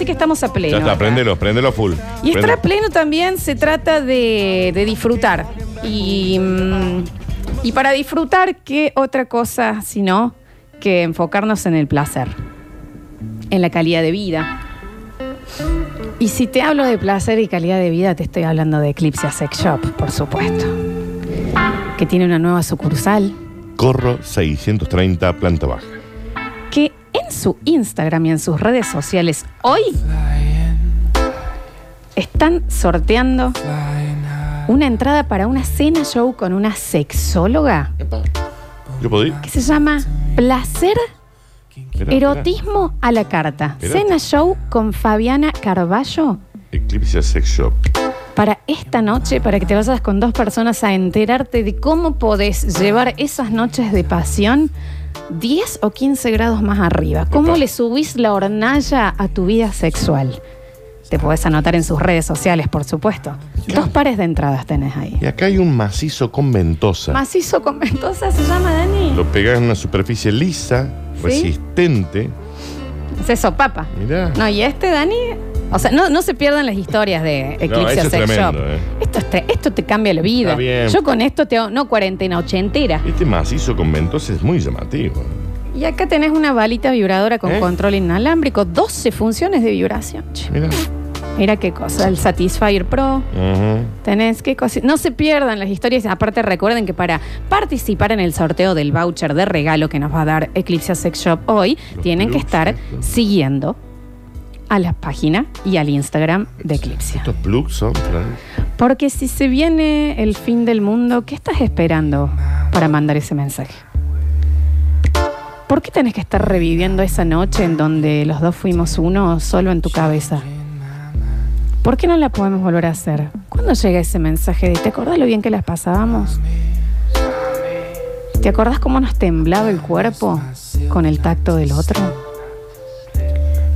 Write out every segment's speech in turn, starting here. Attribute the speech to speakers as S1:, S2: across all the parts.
S1: así que estamos a pleno.
S2: Ya está,
S1: acá.
S2: prendelo, prendelo full.
S1: Y estar a pleno también se trata de, de disfrutar. Y, mm, y para disfrutar, ¿qué otra cosa sino que enfocarnos en el placer? En la calidad de vida. Y si te hablo de placer y calidad de vida, te estoy hablando de Eclipse Sex Shop, por supuesto. Que tiene una nueva sucursal.
S2: Corro 630, planta baja.
S1: que en su Instagram y en sus redes sociales hoy están sorteando una entrada para una cena show con una sexóloga
S2: ¿Yo puedo ir?
S1: que se llama Placer
S2: Espera,
S1: Erotismo a la carta.
S2: Espera.
S1: Cena show con Fabiana Carballo.
S2: Eclipse Sex Shop.
S1: para esta noche, para que te vayas con dos personas a enterarte de cómo podés llevar esas noches de pasión 10 o 15 grados más arriba. ¿Cómo le subís la hornalla a tu vida sexual? Te podés anotar en sus redes sociales, por supuesto. Dos pares de entradas tenés ahí.
S2: Y acá hay un macizo con ventosa.
S1: Macizo con ventosa se llama Dani.
S2: Lo pegás en una superficie lisa,
S1: ¿Sí?
S2: resistente.
S1: Es eso, papa.
S2: Mirá.
S1: No, y este, Dani. O sea, no, no se pierdan las historias de Eclipse
S2: eso es
S1: Sex
S2: tremendo,
S1: Shop.
S2: eh.
S1: Esto, es tre- esto te cambia la vida.
S2: Está bien.
S1: Yo con esto te hago, no cuarentena ochentera.
S2: Este macizo con ventosa es muy llamativo.
S1: Y acá tenés una balita vibradora con
S2: ¿Eh?
S1: control inalámbrico, 12 funciones de vibración. Che,
S2: Mira.
S1: Mira qué cosa, el Satisfyer Pro.
S2: Ujú.
S1: Tenés qué cosa. No se pierdan las historias. Aparte, recuerden que para participar en el sorteo del voucher de regalo que nos va a dar Eclipse Sex Shop hoy,
S2: Los
S1: tienen que
S2: plugs,
S1: estar
S2: esto.
S1: siguiendo a la página y al Instagram de Eclipse.
S2: Estos plugs son.
S1: Porque si se viene el fin del mundo, ¿qué estás esperando para mandar ese mensaje? ¿Por qué tenés que estar reviviendo esa noche en donde los dos fuimos uno solo en tu cabeza? ¿Por qué no la podemos volver a hacer? ¿Cuándo llega ese mensaje de ¿te acordás lo bien que las pasábamos? ¿Te acordás cómo nos temblaba el cuerpo con el tacto del otro?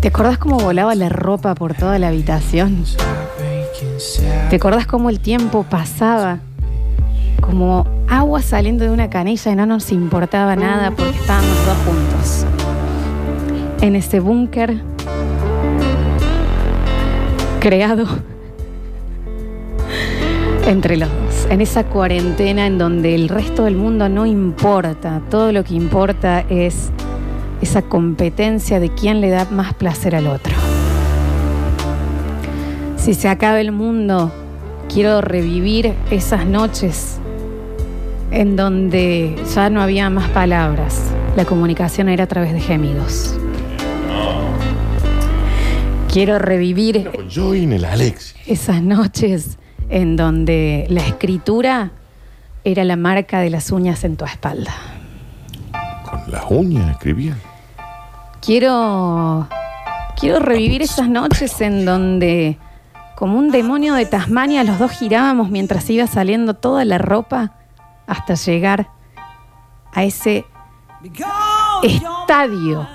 S1: ¿Te acordás cómo volaba la ropa por toda la habitación? ¿Te acordás cómo el tiempo pasaba? Como agua saliendo de una canilla y no nos importaba nada porque estábamos los dos juntos. En ese búnker creado entre los dos. En esa cuarentena en donde el resto del mundo no importa. Todo lo que importa es esa competencia de quién le da más placer al otro. Si se acaba el mundo, quiero revivir esas noches en donde ya no había más palabras. La comunicación era a través de gemidos. Quiero revivir
S2: Con Join el Alex.
S1: esas noches en donde la escritura era la marca de las uñas en tu espalda.
S2: Las uñas escribía.
S1: Quiero quiero revivir esas noches en donde como un demonio de Tasmania los dos girábamos mientras iba saliendo toda la ropa hasta llegar a ese estadio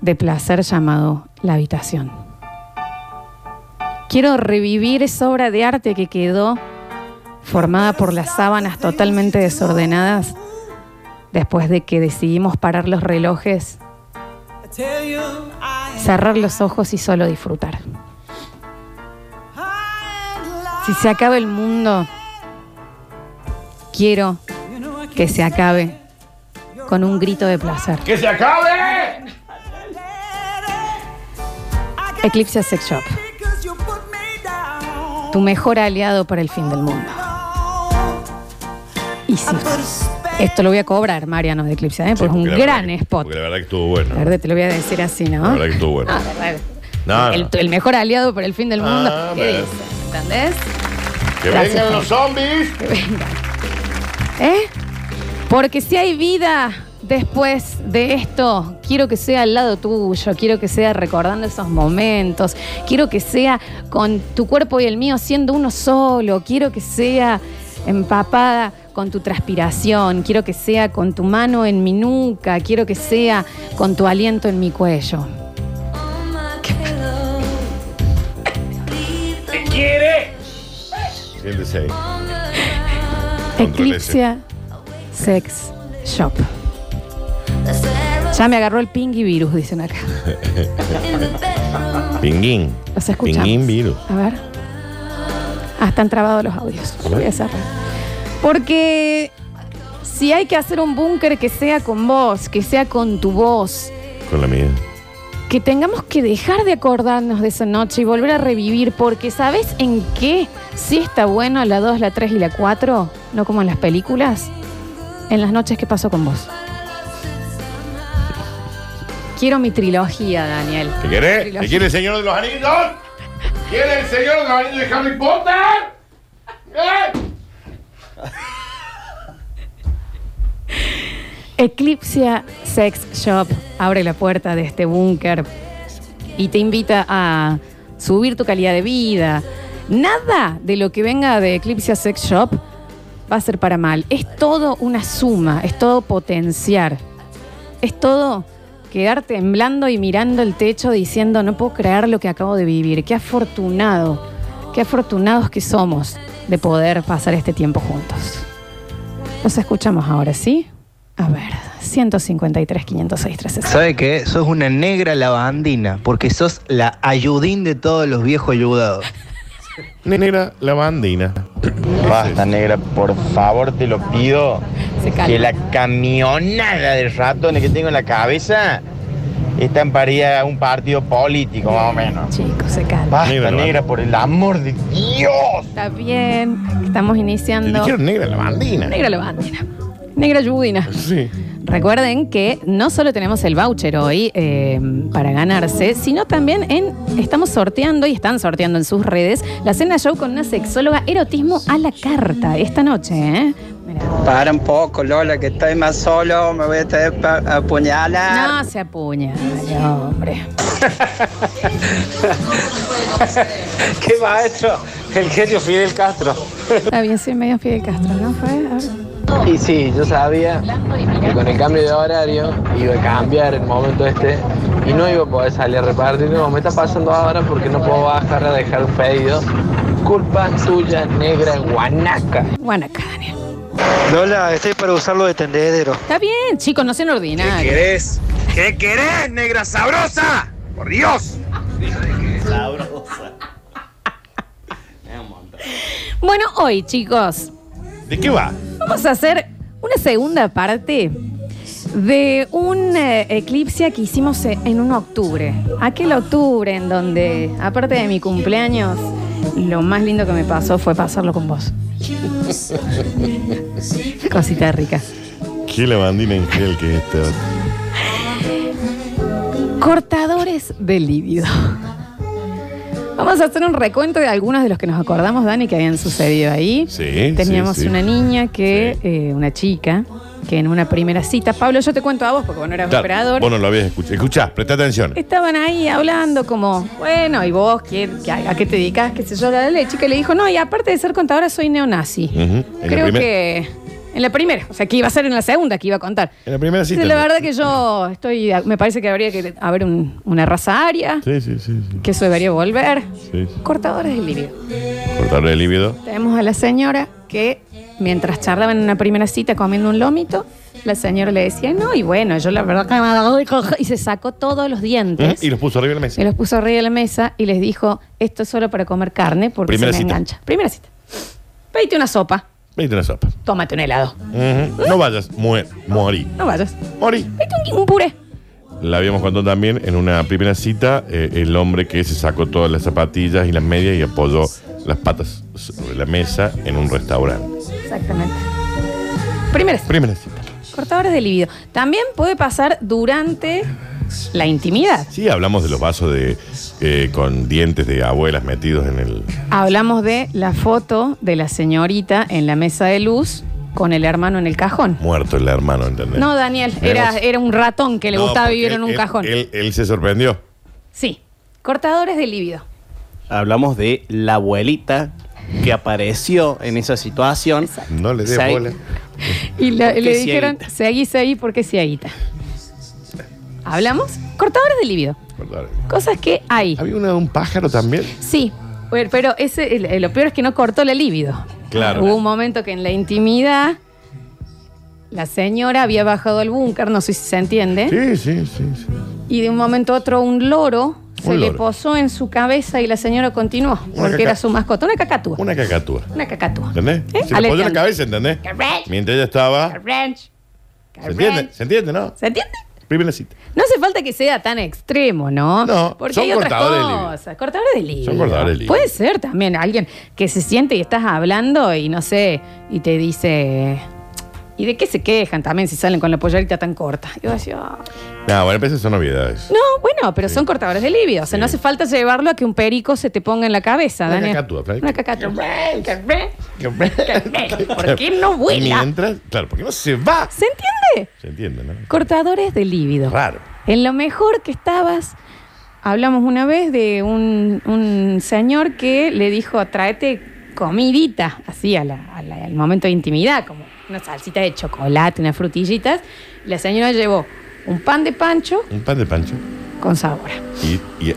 S1: de placer llamado la habitación. Quiero revivir esa obra de arte que quedó formada por las sábanas totalmente desordenadas después de que decidimos parar los relojes, cerrar los ojos y solo disfrutar. Si se acaba el mundo, quiero que se acabe con un grito de placer.
S2: ¡Que se acabe!
S1: Eclipse Sex Shop, tu mejor aliado para el fin del mundo. Y sí, esto lo voy a cobrar, Mariano, de Eclipse, ¿eh? porque es un
S2: la
S1: gran
S2: que-
S1: spot.
S2: Porque la verdad que estuvo bueno.
S1: La verdad, te lo voy a decir así, ¿no?
S2: La verdad que estuvo bueno.
S1: Ah.
S2: No, no.
S1: El, el mejor aliado para el fin del mundo.
S2: Ah.
S1: ¿Entendés?
S2: ¡Que
S1: Gracias,
S2: vengan los zombies!
S1: Que venga. ¿Eh? Porque si hay vida después de esto, quiero que sea al lado tuyo, quiero que sea recordando esos momentos, quiero que sea con tu cuerpo y el mío siendo uno solo, quiero que sea empapada con tu transpiración, quiero que sea con tu mano en mi nuca, quiero que sea con tu aliento en mi cuello.
S2: Siéntese ahí.
S1: Eclipse Sex Shop. Ya me agarró el pingui virus, dicen acá.
S2: Pinguín.
S1: Los escuchamos.
S2: Pinguín virus.
S1: A ver. Ah, están trabados los audios. Voy a cerrar. Porque si hay que hacer un búnker que sea con vos, que sea con tu voz,
S2: Con la mía.
S1: que tengamos que dejar de acordarnos de esa noche y volver a revivir, porque ¿sabes en qué? Sí está bueno la 2, la 3 y la 4, no como en las películas, en las noches que pasó con vos. Quiero mi trilogía, Daniel. Trilogía.
S2: ¿Qué quiere el señor de los anillos? ¿Quiere el señor de los anillos de Harry Potter? ¿Eh?
S1: Eclipse Sex Shop abre la puerta de este búnker y te invita a subir tu calidad de vida. Nada de lo que venga de Eclipse Sex Shop va a ser para mal. Es todo una suma, es todo potenciar. Es todo quedar temblando y mirando el techo diciendo, no puedo creer lo que acabo de vivir. Qué afortunado, qué afortunados que somos de poder pasar este tiempo juntos. Los escuchamos ahora, ¿sí? A ver, 153, 506, 360.
S3: ¿Sabe qué? Sos una negra lavandina, porque sos la ayudín de todos los viejos ayudados.
S2: Negra lavandina.
S4: Basta, negra, por favor, te lo pido.
S1: Se.
S4: Que la camionada de ratones que tengo en la cabeza está en paría a un partido político, más o menos.
S1: Chicos, se calma.
S4: Basta,
S2: Negra,
S4: negra, por el amor de Dios.
S1: Está bien, estamos
S2: Te
S1: iniciando.
S2: dijeron negra lavandina.
S1: Negra levandina. Negra yudina.
S2: Sí.
S1: Recuerden que no solo tenemos el voucher hoy eh, para ganarse, sino también en estamos sorteando y están sorteando en sus redes la cena show con una sexóloga erotismo a la carta esta noche. ¿eh?
S5: Para un poco, Lola, que estoy más solo, me voy a a apuñalar.
S1: No se apuña, hombre.
S6: ¿Qué maestro? El genio Fidel Castro.
S1: Bien, soy medio Fidel Castro, ¿no? Fue.
S6: Y sí, yo sabía que con el cambio de horario iba a cambiar el momento este y no iba a poder salir a repartir. No, me está pasando ahora porque no puedo bajar a dejar un pedido. Culpa tuya, negra guanaca.
S1: Guanaca, Daniel.
S3: Lola, estoy para usarlo de tendedero.
S1: Está bien, chicos, no sean ordinarios.
S4: querés? ¿Qué querés, negra sabrosa? ¡Por Dios!
S1: Bueno, hoy, chicos,
S2: ¿De qué va?
S1: Vamos a hacer una segunda parte de un eh, eclipse que hicimos eh, en un octubre. Aquel octubre en donde, aparte de mi cumpleaños, lo más lindo que me pasó fue pasarlo con vos. Cosita rica.
S2: ¿Qué lavandina en gel que es este?
S1: Cortadores de líbido. Vamos a hacer un recuento de algunos de los que nos acordamos, Dani, que habían sucedido ahí.
S2: Sí,
S1: Teníamos
S2: sí, sí.
S1: una niña que, eh, una chica, que en una primera cita, Pablo, yo te cuento a vos porque vos no eras
S2: Claro,
S1: operador.
S2: Vos no lo habías escuchado. Escuchá, presta atención.
S1: Estaban ahí hablando como, bueno, ¿y vos qué, qué- a qué te dedicas? ¿Qué sé yo? La, la chica le dijo, no, y aparte de ser contadora, soy neonazi.
S2: Ujú. En la
S1: Creo que en la primera, o sea, que iba a ser en la segunda que iba a contar.
S2: En la primera cita.
S1: La verdad que yo estoy, me parece que habría que haber un- una raza aria,
S2: Sí, sí, sí. sí.
S1: que eso debería volver.
S2: sí.
S1: Cortadores del líbido.
S2: Cortarle el líbido.
S1: Tenemos a la señora que mientras charlaban en una primera cita comiendo un lómito, la señora le decía, no, y bueno, yo la verdad que me doy coja", y se sacó todos los dientes.
S2: Ujú, Y los puso arriba de la mesa.
S1: Y los puso arriba de la mesa y les dijo, esto es solo para comer carne porque
S2: Primera
S1: se me
S2: cita.
S1: engancha. Primera cita. Pedite una sopa,
S2: Pedite una sopa.
S1: tómate un helado.
S2: Ujú. No vayas, muer, morí.
S1: No vayas.
S2: Morí.
S1: Pedite un, un puré.
S2: La habíamos contado también en una primera cita, eh, el hombre que se sacó todas las zapatillas y las medias y apoyó las patas sobre la mesa en un restaurante.
S1: Exactamente. Primera cita.
S2: Primera cita.
S1: Cortadores de libido. También puede pasar durante la intimidad.
S2: Sí, hablamos de los vasos de eh, con dientes de abuelas metidos en el.
S1: Hablamos de la foto de la señorita en la mesa de luz con el hermano en el cajón.
S2: Muerto el hermano, ¿entendés?
S1: No, Daniel, era, era un ratón que le
S2: No,
S1: gustaba vivir
S2: él-
S1: en un
S2: él-
S1: cajón.
S2: Él, él se sorprendió.
S1: Sí. Cortadores de líbido.
S7: Hablamos de la abuelita que apareció en esa situación.
S2: No le dé bola.
S1: Y la-
S7: ¿Por qué
S1: le dijeron,
S7: cieguita?
S1: seguí, seguí porque cieguita. ¿Hablamos? Cortadores de líbido.
S2: Perdón.
S1: Cosas que hay.
S2: Había una- un pájaro también.
S1: Sí, pero- pero ese, el- lo peor es que no cortó la líbido.
S2: Claro.
S1: Hubo un momento que en la intimidad la señora había bajado al búnker, no sé si se entiende,
S2: Sí, sí, sí. sí.
S1: y de un momento a otro un loro se le
S2: loro.
S1: posó en su cabeza y la señora continuó, porque
S2: caca-
S1: era su mascota, una cacatúa.
S2: Una cacatúa.
S1: Una cacatúa.
S2: ¿Entendés?
S1: ¿Eh?
S2: Se le apoyó la
S1: Aleteando.
S2: cabeza, ¿entendés?
S1: Carranch,
S2: Mientras ella estaba.
S1: carranch,
S2: ¿Se entiende? ¿Se entiende, no?
S1: ¿Se entiende?
S2: Primera cita.
S1: No hace falta que sea tan extremo, ¿no?
S2: No,
S1: porque
S2: son
S1: hay otras
S2: cortadores de
S1: cosas. Cortadores de libido.
S2: Son cortadores de libido.
S1: Puede ser también alguien que se siente y estás hablando y no sé, y te dice. ¿Y de qué se quejan también si salen con la pollerita tan corta? Yo decía, "Ah".
S2: No, bueno, pero esas son novedades.
S1: no, bueno, pero son cortadores de libido. O sea,
S2: Sí.
S1: no hace falta llevarlo a que un perico se te ponga en la cabeza,
S2: Una
S1: Daniel.
S2: cacatúa, Flavio.
S1: Una cacatúa. ¿Por qué no vuela?
S2: Mientras, claro, porque no se va.
S1: ¿Se entiende?
S2: Se entiende, ¿no?
S1: Cortadores de líbido.
S2: Raro.
S1: En lo mejor que estabas, hablamos una vez de un, un señor que le dijo, tráete comidita, así a la- a la- al momento de intimidad, como una salsita de chocolate, unas frutillitas. La señora llevó un pan de pancho
S2: Un pan de pancho.
S1: con sabor.
S2: Y, y-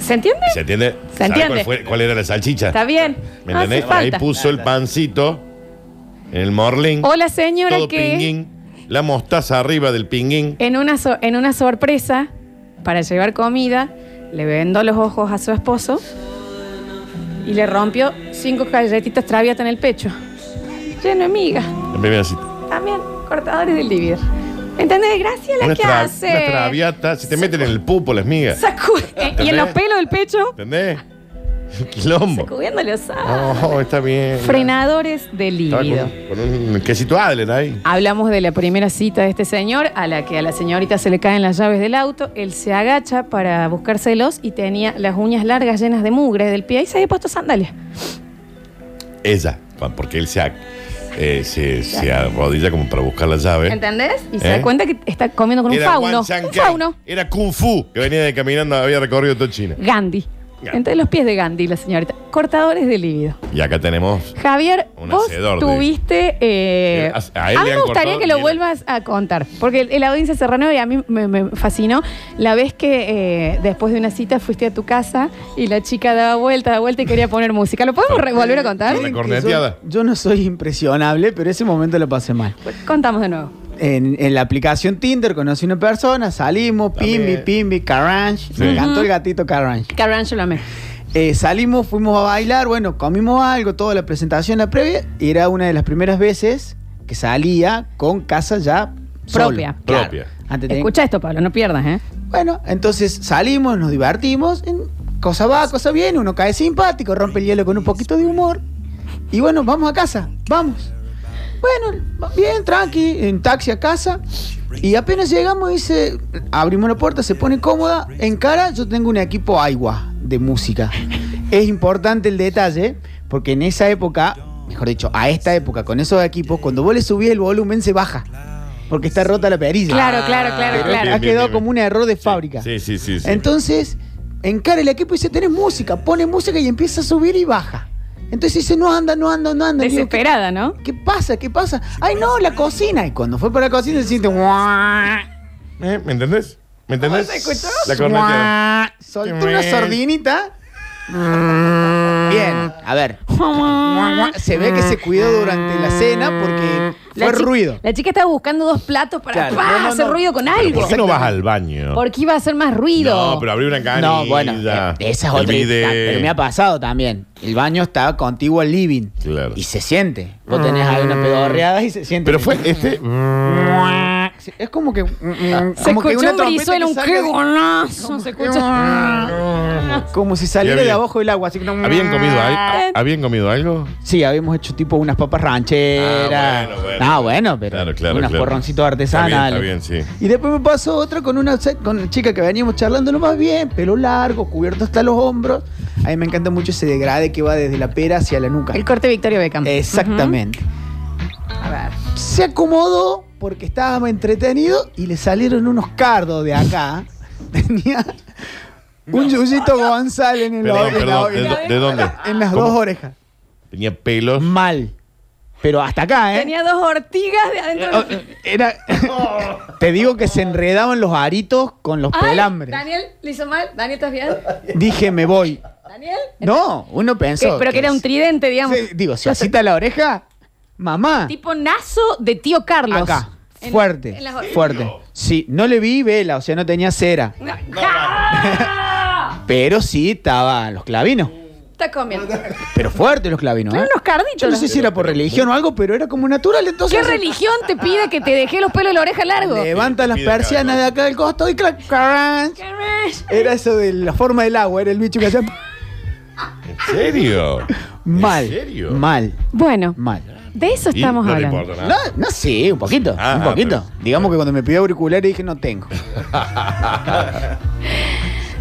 S1: ¿Se entiende?
S2: ¿Se entiende?
S1: Se
S2: ¿Sabe
S1: entiende.
S2: Cuál, fue- cuál era la salchicha?
S1: Está bien.
S2: ¿Me
S1: No hace
S2: entendés? Ahí
S1: falta.
S2: puso el pancito en el morling.
S1: O la señora
S2: todo
S1: que
S2: pinguín. La mostaza arriba del pinguín.
S1: en una, so- en una sorpresa para llevar comida le vendó los ojos a su esposo y le rompió cinco galletitas traviata en el pecho. Lleno de miga.
S2: En primera cita.
S1: También cortadores del libido. ¿Entendés? Gracias la
S2: Una,
S1: que
S2: tra-
S1: hace.
S2: una traviata. Se te meten en el pupo las migas.
S1: Sacu- eh, y en los pelos del pecho,
S2: ¿Entendés? Quilombo.
S1: sacudiéndole.
S2: No, está bien.
S1: Frenadores del
S2: Estaba
S1: líbido.
S2: con, con un quesito Adler ahí.
S1: Hablamos de la primera cita de este señor, a la que a la señorita se le caen las llaves del auto. Él se agacha para buscárselos y tenía las uñas largas llenas de mugre del pie y se había puesto sandalias.
S2: Ella. Porque él se, a- eh, se, se arrodilla como para buscar la llave.
S1: ¿Entendés? Y se
S2: ¿Eh?
S1: da cuenta que está comiendo con un
S2: Era
S1: fauno. Un
S2: Kai.
S1: fauno.
S2: Era Kung Fu, que venía de caminando, había recorrido todo China.
S1: Gandhi.
S2: Gandhi.
S1: Entre los pies de Gandhi, la señorita. Cortadores de líbido.
S2: Y acá tenemos.
S1: Javier,
S2: Un
S1: vos
S2: hacedor de-
S1: tuviste... eh,
S2: a- a
S1: a,
S2: él
S1: mí me gustaría
S2: cortado
S1: que lo vuelvas a contar, porque el- la audiencia serrano y a mí me, me fascinó la vez que eh, después de una cita fuiste a tu casa y la chica daba vuelta, daba vuelta y quería poner música. ¿Lo podemos re- volver a contar?
S2: Con la corneteada.
S8: Yo, yo no soy impresionable, pero ese momento lo pasé mal.
S1: Contamos de nuevo.
S8: En, en la aplicación Tinder conocí una persona, salimos, pimbi,
S2: También.
S8: pimbi, Carranche.
S2: Sí.
S8: Me encantó el gatito Carranche.
S1: Carrancho lo amé.
S8: Eh, salimos, fuimos a bailar, bueno, comimos algo, toda la presentación, la previa, y era una de las primeras veces que salía con casa ya solo.
S1: Propia.
S8: Claro.
S2: Propia.
S8: Antes
S1: Escucha esto, Pablo, no pierdas, ¿eh?
S8: Bueno, entonces salimos, nos divertimos, en- cosa va, cosa viene, uno cae simpático, rompe el hielo con un poquito de humor, y bueno, vamos a casa, vamos. Bueno, bien, tranqui, en taxi a casa, y apenas llegamos, dice, abrimos la puerta, se pone cómoda, en cara yo tengo un equipo agua de música. Es importante el detalle, porque en esa época, mejor dicho, a esta época, con esos equipos, cuando vos le subís el volumen se baja, porque está rota la perilla.
S1: Claro, claro, claro,
S2: Pero
S1: claro.
S8: Ha
S2: Bien, bien,
S8: quedado
S2: bien,
S8: como un error de fábrica.
S2: Sí, sí, sí. sí.
S8: Entonces, encara el equipo y dice, tenés música, pone música y empieza a subir y baja. Entonces dice, no anda, no anda, no anda. Y digo, ¿qué,
S1: Desesperada, ¿no?
S8: qué pasa? ¿Qué pasa? Ay, no, la cocina. Y cuando fue para la cocina se siente... "Guau,
S2: ¿Eh? ¿Me entendés? ¿Me entendés?
S1: se escuchó?
S2: La corneteada.
S8: guau". Soltó una sordinita. Bien, a ver. Se ve que se cuidó durante la cena porque fue ruido.
S1: La chica estaba buscando dos platos para
S8: Claro,
S1: ¡pah!
S8: no, no,
S1: hacer
S8: no.
S1: ruido con
S2: ¿Pero
S1: algo.
S2: ¿Por qué no vas al baño?
S1: Porque iba a hacer más ruido.
S2: No, pero abrí una canilla.
S8: No, bueno, eh, esa es
S2: el
S8: otra.
S2: bidet.
S8: Pero me ha pasado también. El baño está contiguo al living.
S2: Claro.
S8: Y se siente. Vos tenés ahí una pedorreada y se siente.
S2: Pero fue este.
S8: Sí, Es como que.
S1: Se
S8: como que
S1: escuchó
S8: una
S1: un
S8: que
S1: un qué golazo. Se escucha.
S8: Como si saliera de abajo del agua. Así que no-
S2: ¿Habían comido algo? ¿Habían comido algo?
S8: Sí, habíamos hecho tipo unas papas rancheras.
S2: Ah, bueno, bueno.
S8: Ah, bueno, pero.
S2: Claro, claro,
S8: unos
S2: claro.
S8: porroncitos
S2: Está bien,
S8: artesanales.
S2: está bien, sí.
S8: Y después me pasó otra con una, con una chica que veníamos charlando lo más bien, pelo largo, cubierto hasta los hombros. A mí me encanta mucho ese degrade que va desde la pera hacia la nuca.
S1: El corte Victoria Beckham.
S8: Exactamente.
S1: A ver.
S8: Se acomodó porque estábamos entretenidos y le salieron unos cardos de acá. Tenía un Yuyito González en, el
S2: Perdón,
S8: en la-
S2: perdón. ¿De,
S8: en la-
S2: do- de dónde?
S8: en las
S2: ¿Cómo?
S8: dos orejas.
S2: Tenía pelos.
S8: Mal. Pero hasta acá, ¿eh?
S1: Tenía dos ortigas de adentro.
S8: Oh, Era. Te digo que se enredaban los aritos con los
S1: Ay,
S8: pelambres.
S1: Daniel, ¿le hizo mal? Daniel, ¿estás bien?
S8: Dije, me voy.
S1: Daniel.
S8: No, uno
S1: Que-
S8: pensó.
S1: pero que era un tridente, digamos.
S8: Sí, digo, si así está la oreja, mamá.
S1: Tipo nazo de tío Carlos.
S8: Acá.
S1: En-
S8: fuerte.
S1: en las orejas.
S8: fuerte. Sí, no le vi vela, o sea, no tenía cera.
S1: ¡Ah!
S8: Pero sí estaban los clavinos.
S1: Está comiendo.
S8: Pero fuertes los clavinos, ¿eh?
S1: Eran unos carditos.
S8: Yo no sé si era por religión o algo, pero era como natural. Entonces,
S1: ¿Qué religión te pide que te deje los pelos de la oreja largos?
S8: Levanta las
S2: Pide
S8: persianas de acá del costo y clac. Era eso de la forma del agua, era el bicho que hacía
S2: ¿En serio?
S8: mal.
S2: serio?
S8: Mal,
S1: Bueno,
S8: mal.
S1: De eso estamos
S2: no
S1: hablando.
S2: importa
S8: No, no sí, un poquito,
S2: Ah,
S8: un poquito.
S2: pero-
S8: Digamos que cuando me pidió auriculares dije no tengo.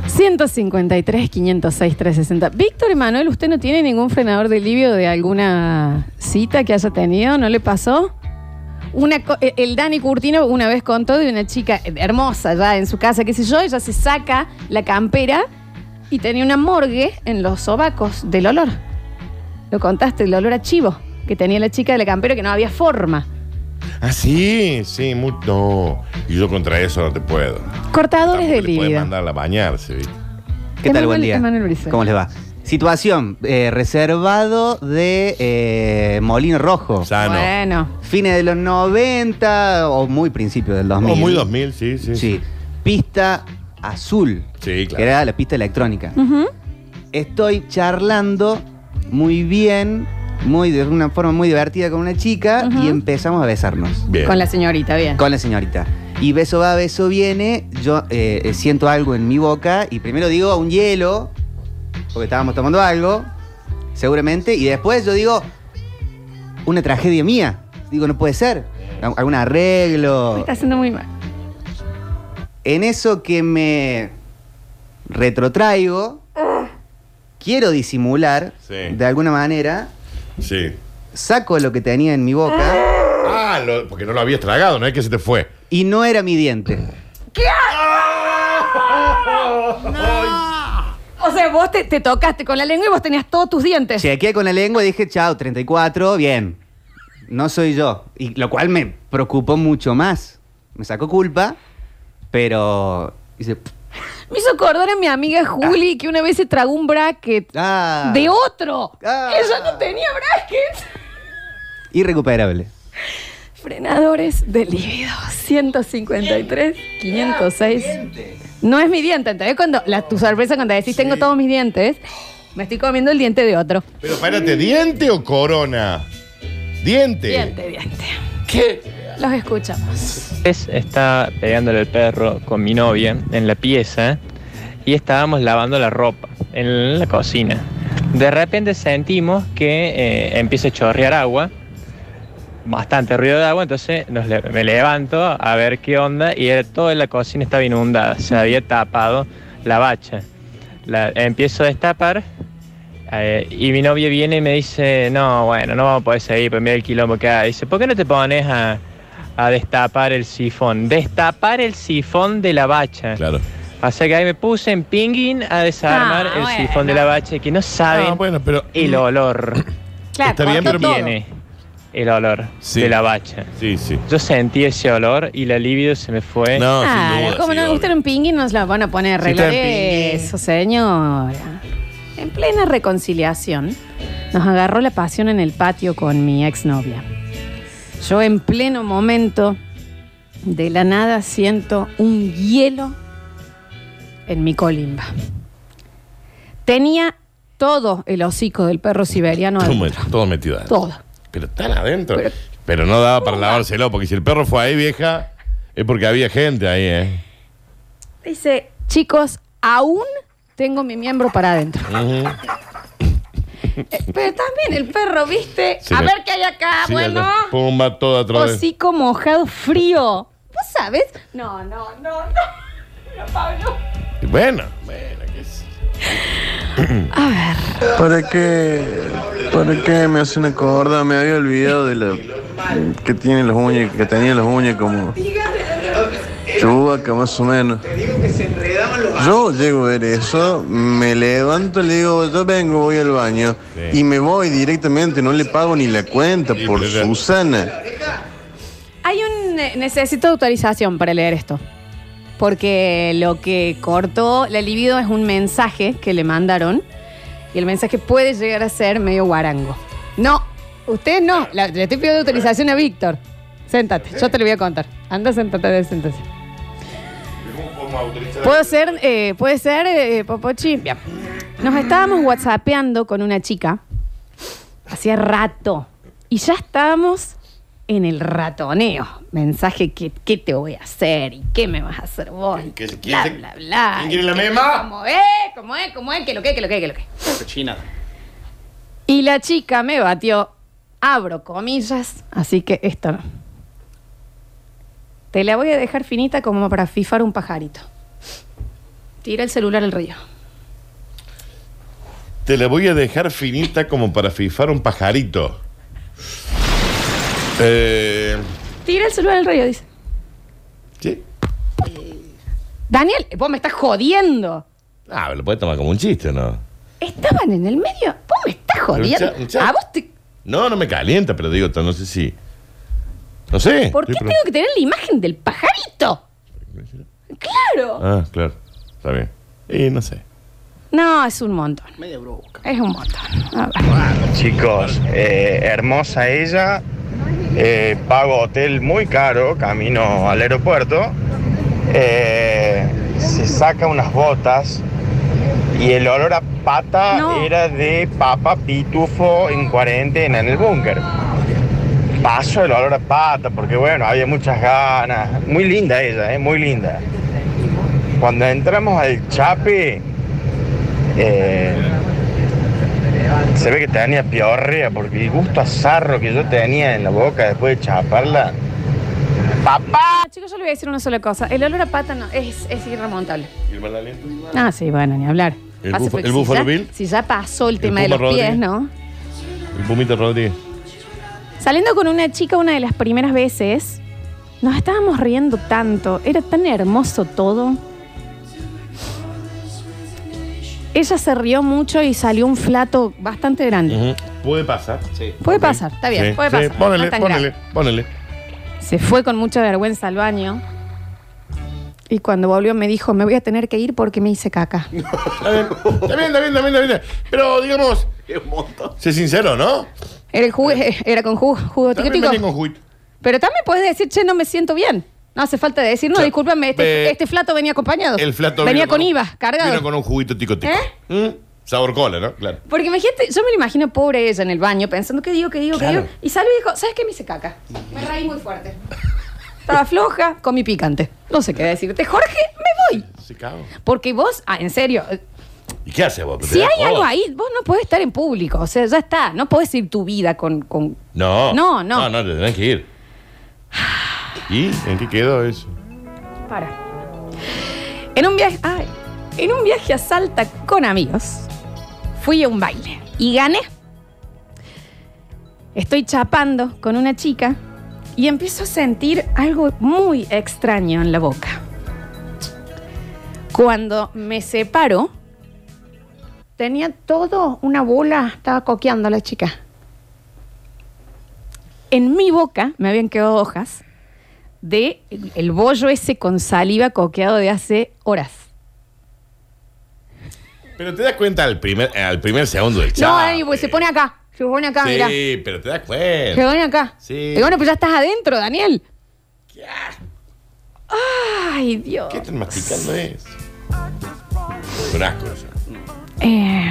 S1: 153, 506, 360. Víctor Emanuel, ¿usted no tiene ningún frenador de livio de alguna cita que haya tenido? ¿No le pasó? Una co- eh, el Dani Curtino una vez contó de una chica hermosa ya en su casa, qué sé yo, ella se saca la campera y tenía una morgue en los sobacos del olor. Lo contaste, el olor a chivo que tenía la chica de la campera que no había forma.
S2: Ah, sí, sí, muy, no. Y yo contra eso no te puedo.
S1: Cortadores de
S2: le puedes
S1: libido.
S2: mandarla a bañarse, ¿viste?
S7: ¿Qué tal? Buen
S1: Emanuel-
S7: día.
S1: Emanuel Brizuela.
S7: ¿Cómo les va? Situación, eh, reservado de eh, Molino Rojo.
S2: Sano.
S1: Bueno,
S7: Fines de los 90 o muy principios del 2000.
S2: Oh, muy 2000, sí, sí.
S7: Sí. Pista azul.
S2: Sí, claro.
S7: Que era la pista electrónica.
S1: Ujú.
S7: Estoy charlando muy bien, muy de una forma muy divertida con una chica
S1: Ujú.
S7: y empezamos a besarnos.
S2: Bien.
S1: con la señorita, bien.
S7: Con la señorita. Y beso va, beso viene, yo eh, siento algo en mi boca y primero digo un hielo, porque estábamos tomando algo, seguramente, y después yo digo una tragedia mía. Digo, no puede ser. Al- Algún
S1: Me
S7: arreglo.
S1: está haciendo muy mal.
S7: En eso que me retrotraigo, quiero disimular
S2: Sí.
S7: de alguna manera,
S2: Sí.
S7: saco lo que tenía en mi boca
S2: Ah, lo- porque no lo habías tragado, no es que se te fue.
S7: y no era mi diente.
S1: O sea, vos te, te tocaste con la lengua y vos tenías todos tus dientes.
S7: Chequeé con la lengua y dije, chao, 34, bien. No soy yo. Y lo cual me preocupó mucho más. Me sacó culpa, pero. Dice,
S1: Me hizo acordar a mi amiga Juli que una vez se tragó un bracket
S7: ah.
S1: de otro.
S7: Ah.
S1: Ella no tenía brackets.
S7: Irrecuperable.
S1: Frenadores de líbido. 153, 506. No es mi diente. Entonces, cuando la, tu sorpresa cuando decís tengo todos mis dientes, me estoy comiendo el diente de otro.
S2: Pero espérate, ¿diente o corona? Diente.
S1: Diente, diente.
S2: ¿Qué?
S1: Los escuchamos.
S9: Es- está pegándole el perro con mi novia en la pieza y estábamos lavando la ropa en la cocina. De repente sentimos que eh, empieza a chorrear agua, bastante ruido de agua, entonces nos me levanto a ver qué onda y era, toda la cocina estaba inundada, se había tapado la bacha. Empiezo a destapar eh, y mi novia viene y me dice, no, bueno, no vamos a poder seguir, pues mira el quilombo que hay. Dice, ¿por qué no te pones a, a destapar el sifón? Destapar el sifón de la bacha.
S2: Claro.
S9: O sea que ahí me puse en pinguín a desarmar
S1: Ah,
S9: el
S1: bueno.
S9: sifón de la bacha, que no saben
S2: Ah, bueno, pero.
S9: el olor
S1: Claro,
S2: Está bien,
S1: cortó
S2: pero
S1: todo.
S9: tiene el olor
S2: Sí.
S9: de la bacha.
S2: Sí, sí.
S9: Yo sentí ese olor y la libido se me fue.
S2: No,
S1: Ah,
S2: sin duda.
S1: como no
S2: obvio.
S1: gustan un pingui, nos la van a poner
S2: Si está en pingui.
S1: eso, señora. En plena reconciliación, nos agarró la pasión en el patio con mi exnovia. Yo en pleno momento, de la nada, siento un hielo en mi colimba. Tenía todo el hocico del perro siberiano
S2: Todo,
S1: adentro.
S2: met- todo metido adentro.
S1: Todo.
S2: Pero tan adentro.
S1: Pero-
S2: Pero, no daba para lavárselo, porque si el perro fue ahí, vieja, es porque había gente ahí, ¿eh?
S1: Dice, chicos, aún tengo mi miembro para adentro.
S2: Ujú.
S1: Eh, Pero también el perro, ¿viste?
S2: Sí,
S1: a ver qué hay acá,
S2: Sí,
S1: bueno.
S2: Pumba, todo atrás.
S1: Hocico mojado frío. ¿Vos sabes? No, no, no, no. No, Pablo.
S2: Bueno, bueno, qué sé.
S1: A ver.
S10: ¿Para qué? ¿Para qué me hacen acordar? Me había olvidado de la que tiene las uñas, que tenía las uñas como chubaca más o menos. Yo llego a ver eso, me levanto, le digo, yo vengo, voy al baño
S2: Sí.
S10: y me voy directamente, no le pago ni la cuenta
S2: Sí,
S10: por
S2: pero ya-
S10: Susana.
S1: Hay un. eh, Necesito autorización para leer esto. Porque lo que cortó la libido es un mensaje que le mandaron. Y el mensaje puede llegar a ser medio guarango. No, usted no. La- le estoy pidiendo autorización a Víctor. Séntate, yo te lo voy a contar. Anda, séntate, sentate.
S2: Autorizar.
S1: ¿Puedo ser, eh, puede ser, eh, Popochi? Bien. Nos estábamos whatsappeando con una chica hacía rato y ya estábamos en el ratoneo. Mensaje que qué te voy a hacer y qué me vas a hacer vos. y
S2: ¿Qué-
S1: bla,
S2: quién se-
S1: bla, bla.
S2: quién quiere la
S1: que
S2: mema?
S1: ¿Cómo es? ¿Cómo es? ¿Cómo es? ¿Qué lo que? ¿Qué lo que? ¿Qué lo que?
S7: Cochina.
S1: Y la chica me batió, abro comillas, así que esto no. Te la voy a dejar finita como para fifar un pajarito. Tira el celular al río.
S2: Te la voy a dejar finita como para fifar un pajarito. Eh,
S1: Tira el celular al río, dice.
S2: ¿Sí?
S1: Daniel, vos me estás jodiendo.
S2: Ah, lo puedes tomar como un chiste, ¿no?
S1: Estaban en el medio. Vos me estás jodiendo.
S2: Pero un chat- un chat.
S1: A vos te.
S2: No, no me calienta, pero digo, no sé si. No sé.
S1: ¿Por qué tengo que tener la imagen del pajarito? Claro.
S2: Ah, claro. Está bien. Y no sé.
S1: No, es un montón.
S8: Media brusca.
S1: Es un montón. A ver.
S4: Chicos, eh, hermosa ella. eh, pago hotel muy caro, camino al aeropuerto. eh, se saca unas botas y el olor a pata
S1: No.
S4: era de papa pitufo en cuarentena en el búnker. Paso el olor a pata porque bueno, había muchas ganas. Muy linda ella, eh, muy linda. Cuando entramos al Chape, eh, se ve que tenía piorrea porque el gusto a sarro que yo tenía en la boca después de chaparla. ¡Papá!
S1: Chicos, yo le voy a decir una sola cosa. El olor a pata no, es, es irremontable.
S2: ¿Y el mal aliento?
S1: Ah, sí, bueno, ni hablar.
S2: ¿El
S1: Pasa
S2: el
S1: si ya-
S2: Bill?
S1: Si ya pasó el tema de los pies,
S2: Rodríguez?
S1: ¿no?
S2: El Pumita Rodríguez.
S1: Saliendo con una chica una de las primeras veces, nos estábamos riendo tanto. Era tan hermoso todo. Ella se rió mucho y salió un flato bastante grande.
S2: Ujú. Puede pasar.
S7: Sí.
S1: Puede
S2: Ok.
S1: pasar, está bien,
S2: Sí,
S1: puede
S2: sí,
S1: pasar.
S2: Ponele,
S1: no es tan
S2: ponele,
S1: grave.
S2: ponele.
S1: Se fue con mucha vergüenza al baño. Y cuando volvió me dijo, me voy a tener que ir porque me hice caca.
S2: Está bien, está bien, está bien, está bien, está bien. Pero digamos,
S7: Es un montón.
S2: sé sincero, ¿no?
S1: Era, el jugo, era con jugo, jugo
S2: juguito.
S1: Pero también puedes decir, che, no me siento bien. No hace falta decir, no,
S2: O sea,
S1: discúlpame, este, este flato venía acompañado.
S2: El flato
S1: Venía
S2: vino
S1: con
S2: un-
S1: IVA, cargado.
S2: Vino con un juguito tico tico.
S1: ¿Eh?
S2: Mm, Sabor cola, ¿no? Claro.
S1: Porque imagínate, yo me lo imagino pobre ella en el baño, pensando, ¿qué digo, qué digo, qué
S2: Claro.
S1: digo? Y salió y dijo, ¿sabes qué? Me hice caca. Me reí muy fuerte. Estaba floja, comí picante. No sé qué decirte. Jorge, me voy.
S2: Se cago.
S1: Porque vos, ah, en serio,
S2: ¿Y qué hace vos? ¿Te
S1: si hay algo
S2: joda?
S1: ahí, vos no podés estar en público. O sea, ya está. No podés ir tu vida con... con...
S2: No.
S1: No, no.
S2: No, no, te tenés que ir. ¿Y en qué quedó eso?
S1: Para. En un viaje... ay, en un viaje a Salta con amigos, fui a un baile y gané. Estoy chapando con una chica y empiezo a sentir algo muy extraño en la boca. Cuando me separo, tenía todo una bola, estaba coqueando la chica. En mi boca me habían quedado hojas de el- bollo ese con saliva coqueado de hace horas.
S2: Pero te das cuenta al primer, al primer segundo del chat.
S1: No, Dani, pues se pone acá. Se pone acá, mira.
S2: Sí, pero te das
S1: Se
S2: cuenta.
S1: pone acá.
S2: Sí.
S1: Y bueno, pues ya estás adentro, Daniel.
S2: ¿Qué?
S1: Ay, Dios.
S2: ¿Qué están masticando eso? Un asco eso.
S1: Eh,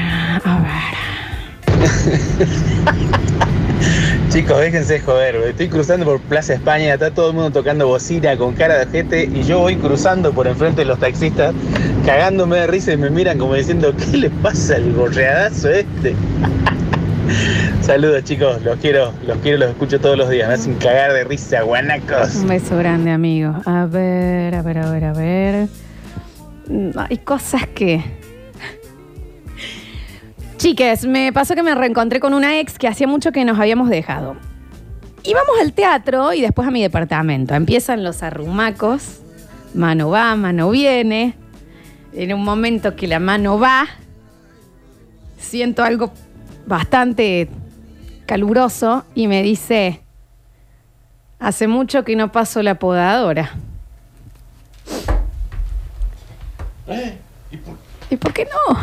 S1: a ver.
S11: Chicos, déjense de joder, estoy cruzando por Plaza España, está todo el mundo tocando bocina con cara de gente y yo voy cruzando por enfrente de los taxistas, cagándome de risa y me miran como diciendo, ¿qué le pasa al gorreadazo este? Saludos chicos, los quiero, los quiero, los escucho todos los días, me hacen cagar de risa, guanacos.
S1: Un beso grande, amigo. A ver, a ver, a ver, a ver. Hay cosas que. Chiques, me pasó que me reencontré con una ex que hacía mucho que nos habíamos dejado. Íbamos al teatro y después a mi departamento. Empiezan los arrumacos. Mano va, mano viene. En un momento que la mano va, siento algo bastante caluroso y me dice, hace mucho que no paso la podadora.
S2: ¿Eh? ¿Y por-
S1: ¿Y por qué no?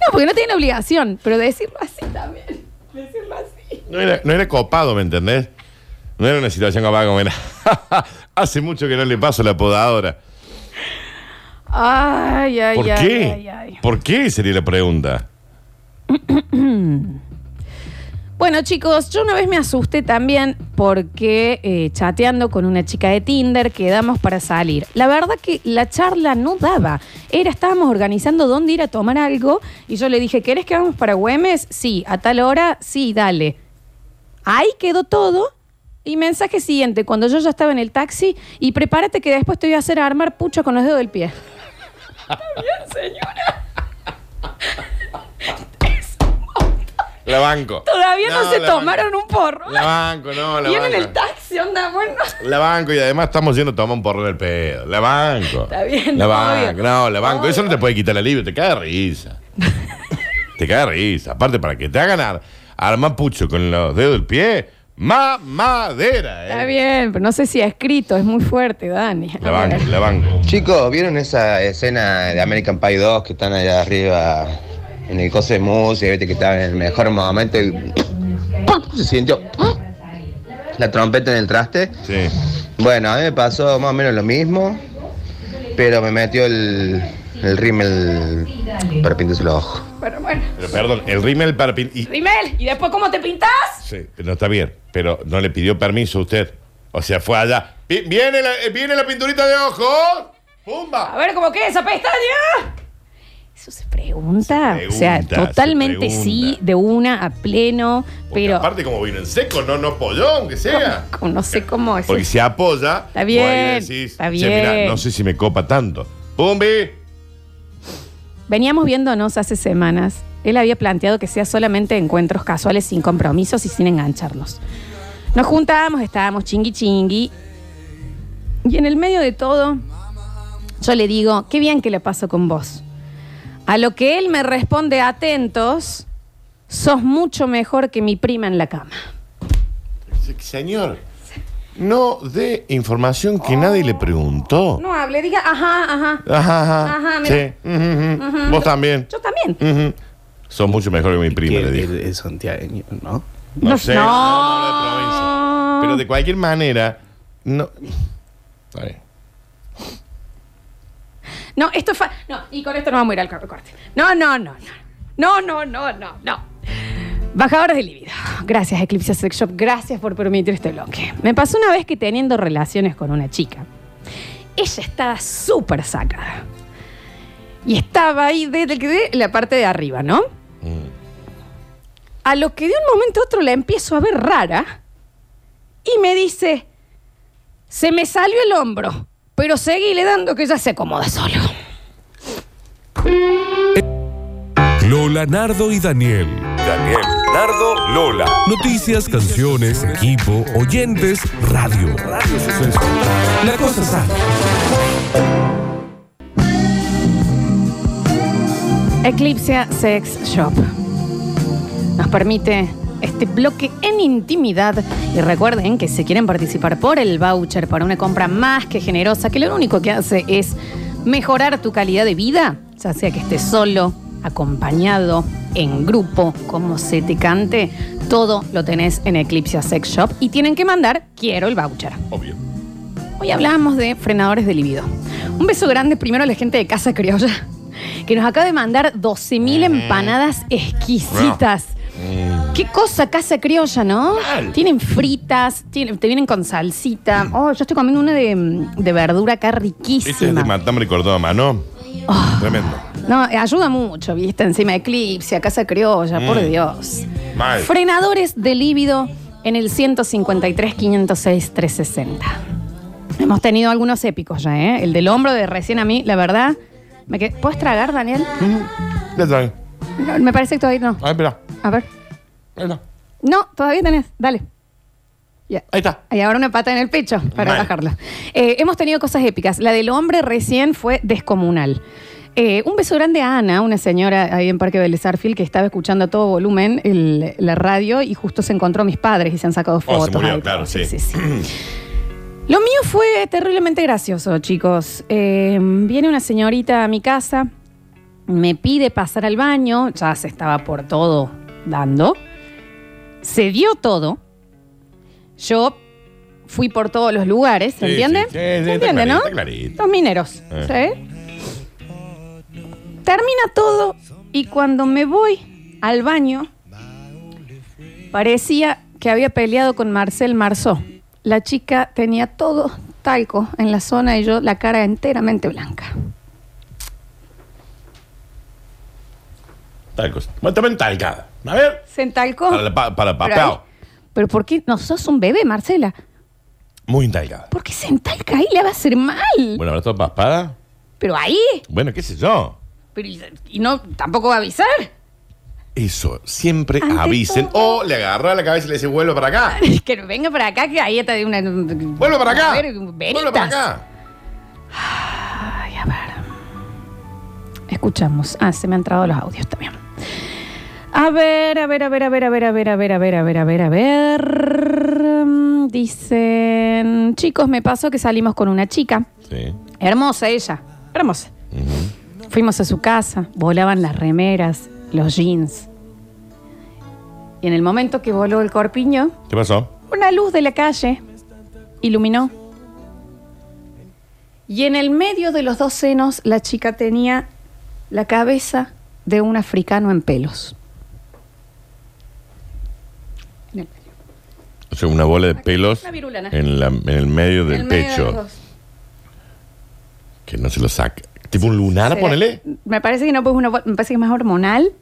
S1: No, porque no tiene obligación, pero decirlo así también. Decirlo así.
S2: No era, no era copado, ¿me entendés? No era una situación copada como era. Hace mucho que no le paso la podadora.
S1: Ay, ay,
S2: ¿Por
S1: ay,
S2: qué?
S1: ay, ay.
S2: ¿Por qué sería la pregunta?
S1: Bueno, chicos, yo una vez me asusté también porque eh, chateando con una chica de Tinder quedamos para salir. La verdad que la charla no daba. Era, estábamos organizando dónde ir a tomar algo y yo le dije, ¿querés que vamos para Güemes? Sí, a tal hora, sí, dale. Ahí quedó todo. Y mensaje siguiente, cuando yo ya estaba en el taxi, y prepárate que después te voy a hacer armar pucho con los dedos del pie. Bien, señora.
S2: La banco.
S1: Todavía no, se
S2: la
S1: tomaron un porro.
S2: banco. La banco, no, la
S1: Vienen en
S2: banco.
S1: el taxi, onda, bueno.
S2: La banco y además estamos yendo a tomar un porro del pedo. La banco.
S1: Está bien,
S2: La
S1: obvio.
S2: banco, no, la banco. Eso no te puede quitar el alivio, te cae de risa. te cae de risa. Aparte, para que te hagan ar- armar pucho con los dedos del pie, mamadera,
S1: Está
S2: ¿eh?
S1: bien, pero no sé si ha escrito, es muy fuerte, Dani.
S2: La banco, la banco.
S12: Chicos, ¿vieron esa escena de American Pie 2 que están allá arriba en el coso de música, viste que estaban en el mejor momento y ¡pum! se sintió ¡pum! la trompeta en el traste?
S2: Sí.
S12: Bueno, a mí me pasó más o menos lo mismo, pero me metió el, el rímel para pintarse los ojos.
S1: Pero bueno,
S2: Pero perdón, el rímel para pin- y-
S1: Rimel, ¿y después cómo te pintas?
S2: Sí, no está bien, pero no le pidió permiso a usted. O sea, fue allá. Vi- ¿Viene la, eh, viene la pinturita de ojos? ¡Pumba!
S1: A ver, ¿cómo qué? ¿Esa pestaña? Eso se pregunta.
S2: Se
S1: o sea,
S2: se
S1: totalmente sí, de una a pleno, pero
S2: Aparte, como vino en seco, no, no pollón, aunque sea.
S1: no sé cómo es.
S2: Porque si apoya.
S1: Está bien,
S2: vos ahí decís,
S1: está
S2: "Che, mirá,
S1: bien".
S2: no sé si me copa tanto. ¡Pumbi!
S1: Veníamos viéndonos hace semanas. Él había planteado que sea solamente encuentros casuales sin compromisos y sin engancharnos. Nos juntábamos, estábamos chingui chingui. Y en el medio de todo, yo le digo, qué bien que le paso con vos. A lo que él me responde atentos, sos mucho mejor que mi prima en la cama.
S2: Señor, no dé información que nadie le preguntó.
S1: No hable, diga, ajá, ajá.
S2: Ajá, ajá.
S1: Ajá, mira.
S2: sí. ujú, ujú.
S1: Ujú.
S2: Vos también.
S1: Yo también.
S2: Ujú. Sos mucho mejor que mi prima, le dijo.
S8: Es santiagueño, ¿no?
S2: No,
S1: No,
S2: sé,
S1: no.
S2: no, no de provincia. Pero de cualquier manera, no. Está bien.
S1: No, esto es fa- No, y con esto no vamos a ir al cor- corte. No, no, no, no. No, no, no, no, no. Bajadores de libido. Gracias, Eclipse Sex Shop. Gracias por permitir este bloque. Me pasó una vez que teniendo relaciones con una chica, ella estaba súper sacada. Y estaba ahí desde de la parte de arriba, ¿no? A lo que de un momento a otro la empiezo a ver rara y me dice, se me salió el hombro, pero seguíle dando que ya se acomoda solo.
S13: Lola, Nardo y Daniel. Daniel, Nardo, Lola. Noticias, canciones, equipo, oyentes, radio. Radio Suceso. La cosa sale.
S1: Eclipse Sex Shop nos permite este bloque en intimidad y recuerden que si quieren participar por el voucher para una compra más que generosa, que lo único que hace es mejorar tu calidad de vida, ya sea que estés solo, acompañado, en grupo, como se te cante, todo lo tenés en Eclipse Sex Shop y tienen que mandar quiero el voucher.
S2: Obvio.
S1: Hoy hablamos de frenadores de libido. Un beso grande primero a la gente de Casa Criolla, que nos acaba de mandar 12.000 empanadas exquisitas. Qué cosa Casa Criolla, ¿no? Tienen fritas, tienen- te vienen con salsita. Oh, yo estoy comiendo una de, de verdura acá
S2: Este es de
S1: riquísima.
S2: matambre cortado a mano.
S1: Oh.
S2: Tremendo.
S1: No, ayuda mucho, ¿viste? Encima de Eclipse, a Casa Criolla, por
S2: Mm.
S1: Dios.
S2: Mal.
S1: Frenadores de líbido en el 153 506 360. Hemos tenido algunos épicos ya, ¿eh? El del hombro de recién a mí, la verdad. Me quedé- ¿Puedes tragar, Daniel?
S2: Ya está bien.
S1: No, me parece que todavía no.
S2: A ver, espera.
S1: A ver.
S2: Está.
S1: No, todavía tenés. Dale. Ya.
S2: Ahí está.
S1: Y ahora una pata en el pecho para
S2: Mal.
S1: bajarlo. Eh, hemos tenido cosas épicas. La del hombre recién fue descomunal. Eh, un beso grande a Ana, una señora ahí en Parque Vélez Arfield que estaba escuchando a todo volumen el- la radio y justo se encontró a mis padres y se han sacado
S2: Oh,
S1: fotos.
S2: se murió,
S1: ahí,
S2: claro,
S1: todo.
S2: sí.
S1: Lo mío fue terriblemente gracioso, chicos. Eh, viene una señorita a mi casa, me pide pasar al baño, ya se estaba por todo dando. Se dio todo. Yo fui por todos los lugares, ¿se
S2: Sí,
S1: entiende?
S2: sí, sí, sí,
S1: ¿Se
S2: está
S1: entiende,
S2: clarito,
S1: no?
S2: está clarito.
S1: Los mineros.
S2: Eh.
S1: ¿sí? Termina todo y cuando me voy al baño, parecía que había peleado con Marcel Marceau. La chica tenía todo talco en la zona y yo la cara enteramente blanca.
S2: Bueno, también talcada. A ver.
S1: ¿Se entalcó?
S2: Para, la pa- para el
S1: Pero ¿por qué no sos un bebé, Marcela?
S2: Muy entalcada.
S1: ¿Por qué se entalca ahí? Le va a hacer mal.
S2: Bueno, ahora está paspada.
S1: Pero ahí.
S2: Bueno, qué sé yo.
S1: Pero y, y no, tampoco va a avisar.
S2: Eso, siempre
S1: Ante
S2: avisen. O le agarra la cabeza y le dice, vuelve para acá.
S1: que venga para acá, que ahí está de una.
S2: Vuelve para acá.
S1: A ver,
S2: Vuelve
S1: veritas.
S2: para acá.
S1: Ay, a ver. Escuchamos. Ah, se me han entrado los audios también. A ver, a ver, a ver, a ver, a ver, a ver, a ver, a ver, a ver, a ver, a ver. Mm, Dicen, chicos, me pasó que salimos con una chica.
S2: Sí.
S1: Hermosa ella, hermosa. Fuimos a su casa, volaban las remeras, los jeans. Y en el momento que voló el corpiño,
S2: ¿Qué pasó?
S1: una luz de la calle iluminó. Y en el medio de los dos senos, la chica tenía la cabeza de un africano en pelos.
S2: O sea, una bola de pelos
S1: Una virulana.
S2: en, la- en el medio del
S1: En medio de
S2: pecho.
S1: dos.
S2: Que no se lo saque. Tipo un lunar, ponele.
S1: Me parece que no pues una, me parece que es más hormonal.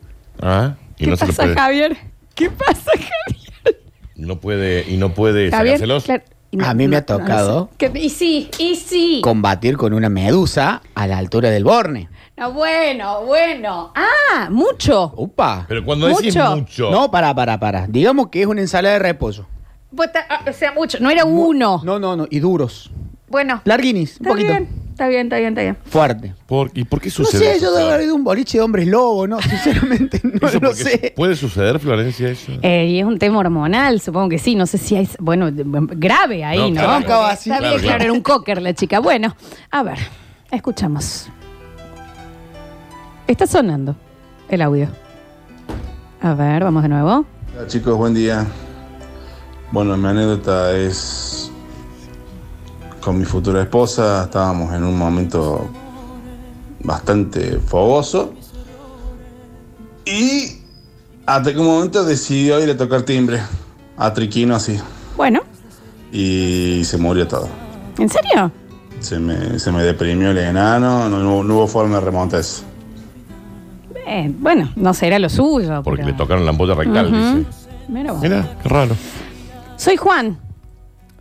S2: Ah, y
S1: ¿Qué
S2: no se lo
S1: pasa,
S2: puede.
S1: Javier? ¿Qué pasa, Javier?
S2: No puede, y no puede
S1: Javier,
S2: sacárselos.
S1: claro, y no-
S8: A mí me ha tocado
S1: sé. Que- y sí, y sí.
S8: combatir con una medusa a la altura del borne.
S1: No, bueno, bueno. Ah, mucho.
S8: Upa.
S2: Pero cuando decís
S1: Mucho.
S2: mucho.
S8: No, para, para, para. Digamos que es una ensalada de repollo.
S1: Pues, ah, O sea, mucho. No era uno.
S8: No, no, no. Y duros.
S1: Bueno.
S8: Larguinis, un
S1: Está
S8: poquito.
S1: bien, está bien, está bien, está bien.
S8: Fuerte.
S2: ¿Por- ¿Y por qué
S8: No
S2: sucede
S8: sé,
S2: eso,
S8: yo debo
S2: Flor?
S8: haber ido a un boliche de hombres lobo, ¿no? Sinceramente, no
S2: ¿Eso
S8: lo
S2: porque
S8: sé.
S2: ¿Puede suceder, Florencia, eso?
S1: Eh, y es un tema hormonal, supongo que sí. No sé si hay. Bueno, de- grave ahí,
S2: No,
S1: ¿no?
S2: claro.
S1: Porque
S8: Acaba así.
S1: Está bien,
S2: Claro,
S1: claro,
S2: claro.
S1: era un cocker la chica. Bueno, a ver, escuchamos. Está sonando el audio. A ver, vamos de nuevo.
S10: Hola chicos, buen día. Bueno, mi anécdota es con mi futura esposa. Estábamos en un momento bastante fogoso. Y hasta que un momento decidió ir a tocar timbre a Triquino así.
S1: Bueno,
S10: Y se murió todo.
S1: ¿en serio?
S10: Se me, se me deprimió el enano, no, no- no hubo forma de remontar eso.
S1: Eh, bueno, no será lo suyo.
S2: Porque
S1: pero-
S2: le tocaron la ampolla rectal,
S1: Ujú.
S2: dice.
S1: Mira vos.
S2: Mira, qué raro.
S1: Soy Juan.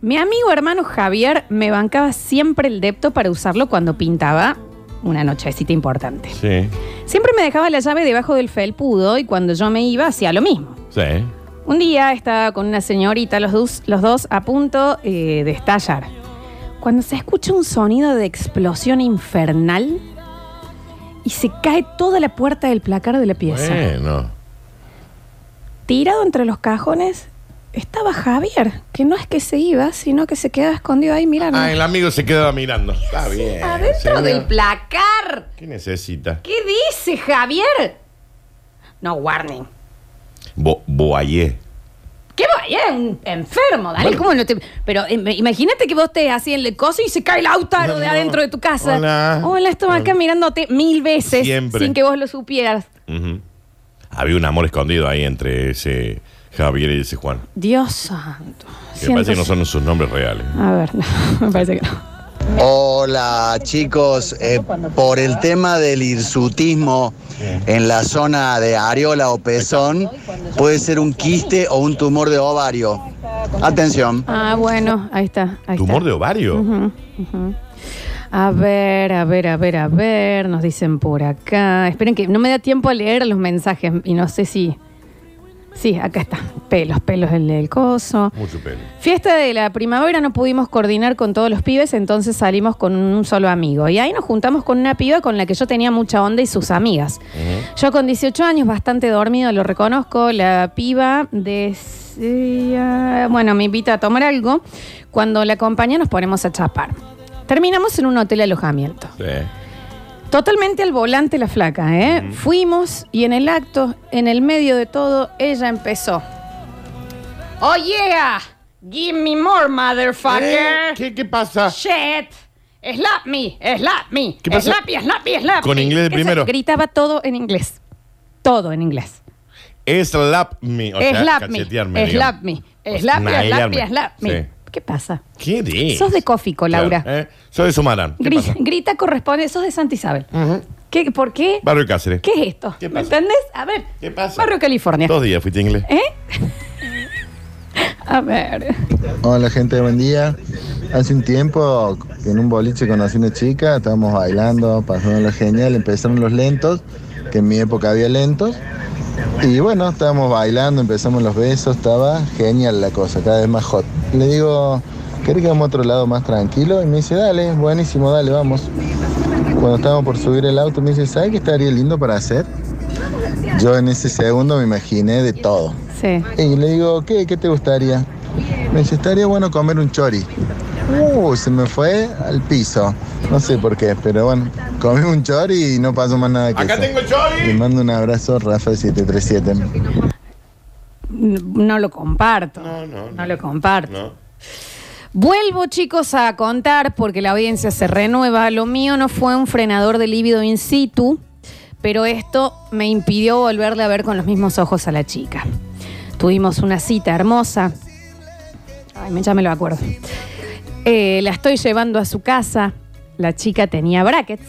S1: Mi amigo hermano Javier me bancaba siempre el depto para usarlo cuando pintaba una nochecita importante.
S2: Sí,
S1: Siempre me dejaba la llave debajo del felpudo y cuando yo me iba hacía lo mismo.
S2: sí.
S1: Un día estaba con una señorita, los dos, los dos a punto eh, de estallar. Cuando se escucha un sonido de explosión infernal y se cae toda la puerta del placar de la pieza.
S2: Bueno.
S1: Tirado entre los cajones estaba Javier, que no es que se iba, sino que se quedaba escondido ahí mirando.
S2: Ah, el amigo se quedaba mirando. Está bien.
S1: Adentro
S2: señor.
S1: del placar.
S2: ¿Qué necesita?
S1: ¿Qué dice Javier? No, warning.
S2: Bo Boayé.
S1: ¿Qué? Un enfermo, Daniel.
S2: Bueno.
S1: ¿Cómo no te.? Pero eh, imagínate que vos estés así en el coso y se cae el autaro de adentro de tu casa.
S2: Hola.
S1: Hola, estoy acá mirándote mil veces
S2: Siempre.
S1: sin que vos lo supieras.
S2: Había un amor escondido ahí entre ese Javier y ese Juan.
S1: Dios santo.
S2: Que me parece que no son sus nombres reales.
S1: A ver, no, me parece que no.
S14: Hola chicos, Eh, por el tema del hirsutismo en la zona de areola o pezón, puede ser un quiste o un tumor de ovario. Atención.
S1: Ah, bueno, ahí está. Ahí
S2: ¿Tumor
S1: está.
S2: de ovario?
S1: Ujú, ujú. A ver, a ver, a ver, a ver, nos dicen por acá. Esperen que no me da tiempo a leer los mensajes y no sé si... Sí, acá está. Pelos, pelos el del coso.
S2: Mucho pelo.
S1: Fiesta de la primavera no pudimos coordinar con todos los pibes, entonces salimos con un solo amigo. Y ahí nos juntamos con una piba con la que yo tenía mucha onda y sus amigas. Yo con 18 años, bastante dormido, lo reconozco, la piba decía, bueno, me invita a tomar algo. Cuando la acompaña nos ponemos a chapar. Terminamos en un hotel alojamiento.
S2: Sí.
S1: Totalmente al volante la flaca, ¿eh? Fuimos y en el acto, en el medio de todo, ella empezó. Oh yeah, give me more, motherfucker.
S2: ¿Eh? ¿Qué, ¿Qué pasa?
S1: Shit. Slap me, slap me,
S2: ¿Qué pasa?
S1: slap me, slap me, slap
S2: Con
S1: me.
S2: inglés de
S1: Eso
S2: primero.
S1: Gritaba todo en inglés. Todo en inglés.
S2: Slap me. O sea,
S1: slap me, slap me, slap me, slap me, slap me. ¿Qué pasa?
S2: ¿Qué dices?
S1: Sos de Cófico, Laura.
S2: Claro, ¿eh? Soy de Sumarán. ¿Qué
S1: Gri-
S2: pasa?
S1: grita corresponde, sos de Santa Isabel. ¿Qué, ¿Por qué?
S2: Barrio Cáceres.
S1: ¿Qué es esto? ¿Me entendés? A ver.
S2: ¿Qué pasa?
S1: Barrio California.
S2: Dos días fuiste inglés.
S1: ¿Eh? A ver.
S15: Hola gente, buen día. Hace un tiempo en un boliche conocí una chica, estábamos bailando, pasándola genial, empezaron los lentos, que en mi época había lentos. Y bueno, estábamos bailando, empezamos los besos, estaba genial la cosa, cada vez más hot. Le digo, ¿querés que vamos a otro lado más tranquilo? Y me dice, dale, buenísimo, dale, vamos. Cuando estábamos por subir el auto, me dice, ¿sabes qué estaría lindo para hacer? Yo en ese segundo me imaginé de todo.
S1: Sí.
S15: Y le digo, ¿qué, qué te gustaría? Me dice, estaría bueno comer un chori. Uh, se me fue al piso. No sé por qué, pero bueno, comí un chori y no pasó más nada que
S2: Acá
S15: eso.
S2: tengo el chori.
S15: Le mando un abrazo, Rafa737.
S1: No lo comparto. No, no. lo comparto. Vuelvo, chicos, a contar porque la audiencia se renueva. Lo mío no fue un frenador de líbido in situ, pero esto me impidió volverle a ver con los mismos ojos a la chica. Tuvimos una cita hermosa. Ay, me- ya me lo acuerdo. Eh, la estoy llevando a su casa. La chica tenía brackets.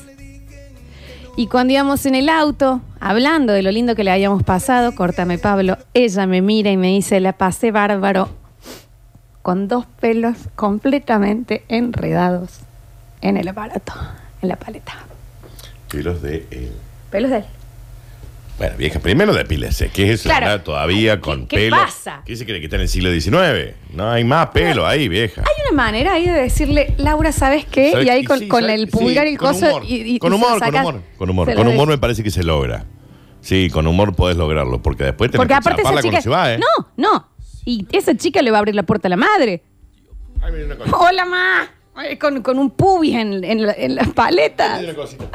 S1: Y cuando íbamos en el auto, hablando de lo lindo que le habíamos pasado, córtame Pablo, ella me mira y me dice, la pasé bárbaro, con dos pelos completamente enredados en el aparato, en la paleta.
S2: Kilos de. eh,
S1: Pelos de él.
S2: Bueno, vieja, primero depílese. ¿Qué es eso?
S1: Claro.
S2: Andar todavía con
S1: qué
S2: pelo.
S1: pasa?
S2: ¿Qué se cree que está en el siglo XIX? No hay más pelo ahí, vieja.
S1: Hay una manera ahí de decirle, Laura, ¿sabes qué?
S2: ¿Sabes?
S1: Y ahí con,
S2: sí,
S1: con
S2: ¿sabes?
S1: el pulgar
S2: Sí,
S1: y el
S2: con
S1: coso.
S2: humor.
S1: y- y-
S2: con
S1: y se lo
S2: humor, con
S1: sacas.
S2: humor, con humor.
S1: Se lo
S2: Con
S1: des-
S2: humor me parece que se logra. Sí, con humor podés lograrlo, porque después tenés
S1: Porque
S2: que
S1: aparte esa
S2: chaparla
S1: chica.
S2: cuando se va, ¿eh?
S1: No, no. Y esa chica le va a abrir la puerta a la madre.
S2: Ay, mira una cosa.
S1: Hola, ma. Ay, Con, con un pubis en, en la- en las paletas.
S2: Mira una cosita.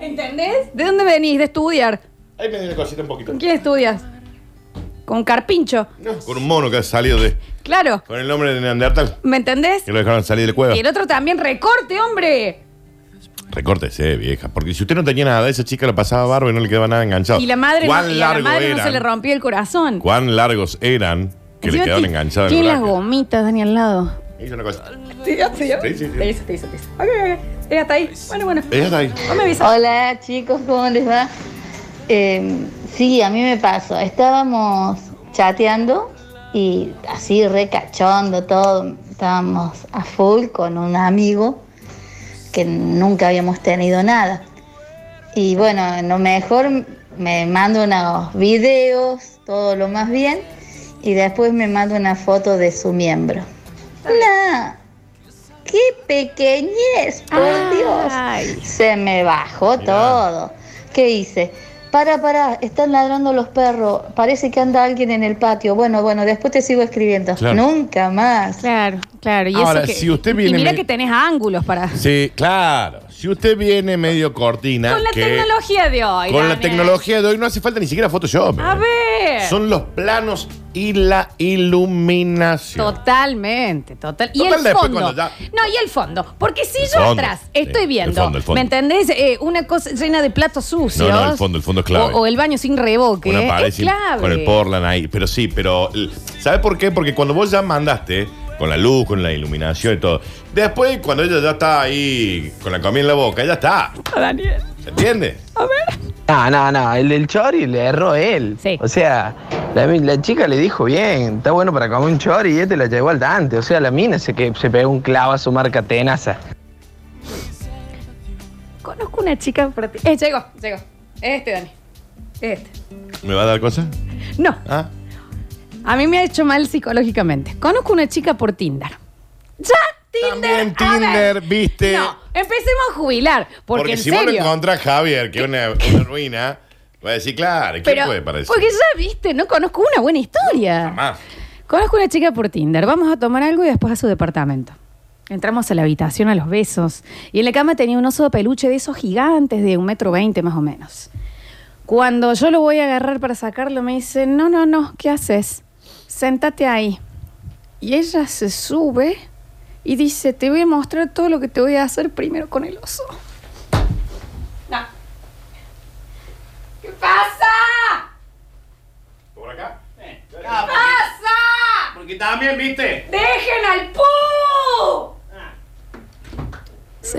S1: ¿Entendés? ¿De dónde venís? De estudiar.
S2: Ahí me dio una cosita un poquito.
S1: ¿Con quién estudias? Con Carpincho.
S2: Con un mono que ha salido de.
S1: Claro.
S2: Con el nombre de Neandertal.
S1: ¿Me entendés?
S2: Que lo dejaron salir de la cueva.
S1: Y el otro también, recorte, hombre.
S2: Recórtese, vieja. Porque si usted no tenía nada, esa chica la pasaba barba y no le quedaba nada enganchado.
S1: Y la madre, no,
S2: ¿Cuán
S1: y a la madre no
S2: eran?
S1: se le rompió el corazón.
S2: ¿Cuán largos eran que le quedaban
S1: ti-
S2: enganchados el
S1: las gomitas, Dani, al lado.
S2: Hizo una cosa.
S1: ¿Te
S2: sí.
S1: Te hizo, te hizo, te hizo. Ok, ok. Ella está ahí. Bueno, bueno.
S2: Ella está ahí.
S1: Me avisas.
S16: Hola chicos, ¿cómo les va? Eh, sí, a mí me pasó. Estábamos chateando y así recachondo todo. Estábamos a full con un amigo que nunca habíamos tenido nada. Y bueno, lo mejor me manda unos videos, todo lo más bien, y después me manda una foto de su miembro. ¡No! ¡Qué pequeñez, por Dios! Se me bajó todo. ¿Qué hice? Para, para, están ladrando los perros. Parece que anda alguien en el patio. Bueno, bueno, después te sigo escribiendo.
S2: Claro.
S16: Nunca más.
S1: Claro, claro. Y
S2: Ahora,
S1: eso que,
S2: si usted
S1: y
S2: viene
S1: mira
S2: me-
S1: que tenés ángulos para.
S2: Sí, claro. Si usted viene medio cortina.
S1: Con la
S2: que-
S1: tecnología de hoy.
S2: Con la
S1: Daniel.
S2: tecnología de hoy no hace falta ni siquiera Photoshop.
S1: A
S2: ¿eh?
S1: ver.
S2: Son los planos y la iluminación.
S1: Totalmente, total. Y
S2: Total,
S1: el
S2: después
S1: fondo.
S2: cuando ya-
S1: No, y el fondo. Porque si yo
S2: fondo,
S1: atrás
S2: sí,
S1: estoy
S2: el
S1: viendo,
S2: fondo, el fondo.
S1: ¿me entendés? Eh, una cosa llena de platos sucios.
S2: No, no, el fondo, el fondo es clave.
S1: O, o el baño sin revoque.
S2: Una pared
S1: es
S2: sin-
S1: clave.
S2: con el Portland ahí. Pero sí, pero. ¿Sabe por qué? Porque cuando vos ya mandaste, con la luz, con la iluminación y todo, después cuando ella ya está ahí con la comida en la boca, ya está.
S1: Daniel.
S2: ¿Se entiende?
S6: No, no, no, el del chori le erró él. O sea, la, la chica le dijo bien, está bueno para comer un chori y este la llevó al dante. O sea, la mina se, que, se pegó un clavo a su marca tenaza.
S1: Conozco una chica por ti. Eh, llegó, llegó. Este, Dani. Este.
S2: ¿Me va a dar cosas?
S1: No.
S2: Ah.
S1: A mí me ha hecho mal psicológicamente. Conozco una chica por Tinder. ¡Ya! Tinder.
S2: También
S1: a ver.
S2: Tinder, viste.
S1: No, empecemos a jubilar. Porque,
S2: Porque,
S1: en
S2: si vos lo
S1: serio.
S2: encontrás Javier, que es una, una ruina, va a decir, claro, ¿qué
S1: Pero,
S2: puede parecer?
S1: porque ya viste, no conozco una buena historia.
S2: Jamás.
S1: Conozco una chica por Tinder. Vamos a tomar algo y después a su departamento. Entramos a la habitación a los besos. Y en la cama tenía un oso de peluche de esos gigantes de un metro veinte más o menos. Cuando yo lo voy a agarrar para sacarlo, me dice, no, no, no, ¿qué haces? Séntate ahí. Y ella se sube Y dice, te voy a mostrar todo lo que te voy a hacer primero con el oso. No. ¿Qué pasa?
S2: ¿Por acá?
S1: ¿Qué pasa?
S2: Porque también, viste.
S1: ¡Dejen al pu!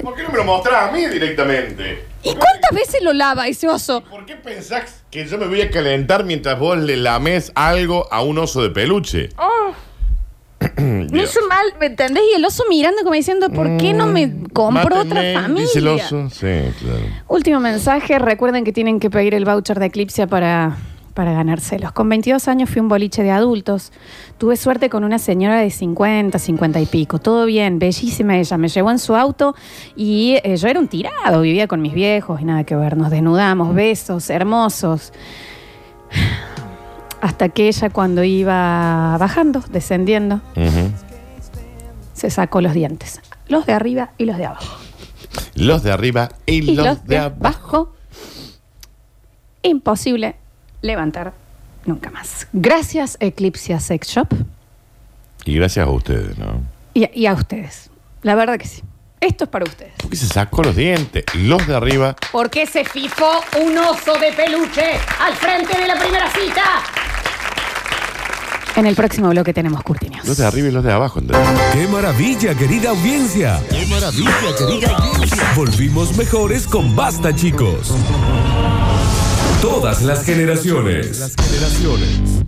S2: ¿Por qué no me lo mostrás a mí directamente?
S1: ¿Y cuántas veces lo lava ese oso?
S2: ¿Por qué pensás que yo me voy a calentar mientras vos le lames algo a un oso de peluche?
S1: No hizo mal, ¿me entendés? Y el oso mirando como diciendo, ¿por qué no me compro
S2: Mátenme,
S1: otra familia?
S2: Dice el oso. Sí, claro.
S1: Último mensaje, recuerden que tienen que pedir el voucher de Eclipse para, para ganárselos. Con 22 años fui un boliche de adultos. Tuve suerte con una señora de 50, 50 y pico. Todo bien, bellísima ella. Me llevó en su auto y eh, yo era un tirado. Vivía con mis viejos y nada que ver. Nos desnudamos, besos hermosos. Hasta que ella cuando iba bajando, descendiendo, se sacó los dientes. Los de arriba y los de abajo.
S2: Los de arriba y,
S1: Y
S2: los, de abajo.
S1: Imposible levantar nunca más. Gracias, Eclipse Sex Shop.
S2: Y gracias a ustedes, ¿no?
S1: Y, y a ustedes. La verdad que sí. Esto es para ustedes.
S2: Porque se sacó los dientes. Los de arriba.
S1: ¿Por qué se fifó un oso de peluche al frente de la primera cita? En el próximo bloque tenemos Curtinios.
S2: Los de arriba y los de abajo. ¿entendés?
S13: ¡Qué maravilla, querida audiencia! ¡Qué maravilla, querida audiencia! Volvimos mejores con Basta, chicos. Todas las generaciones. Las generaciones.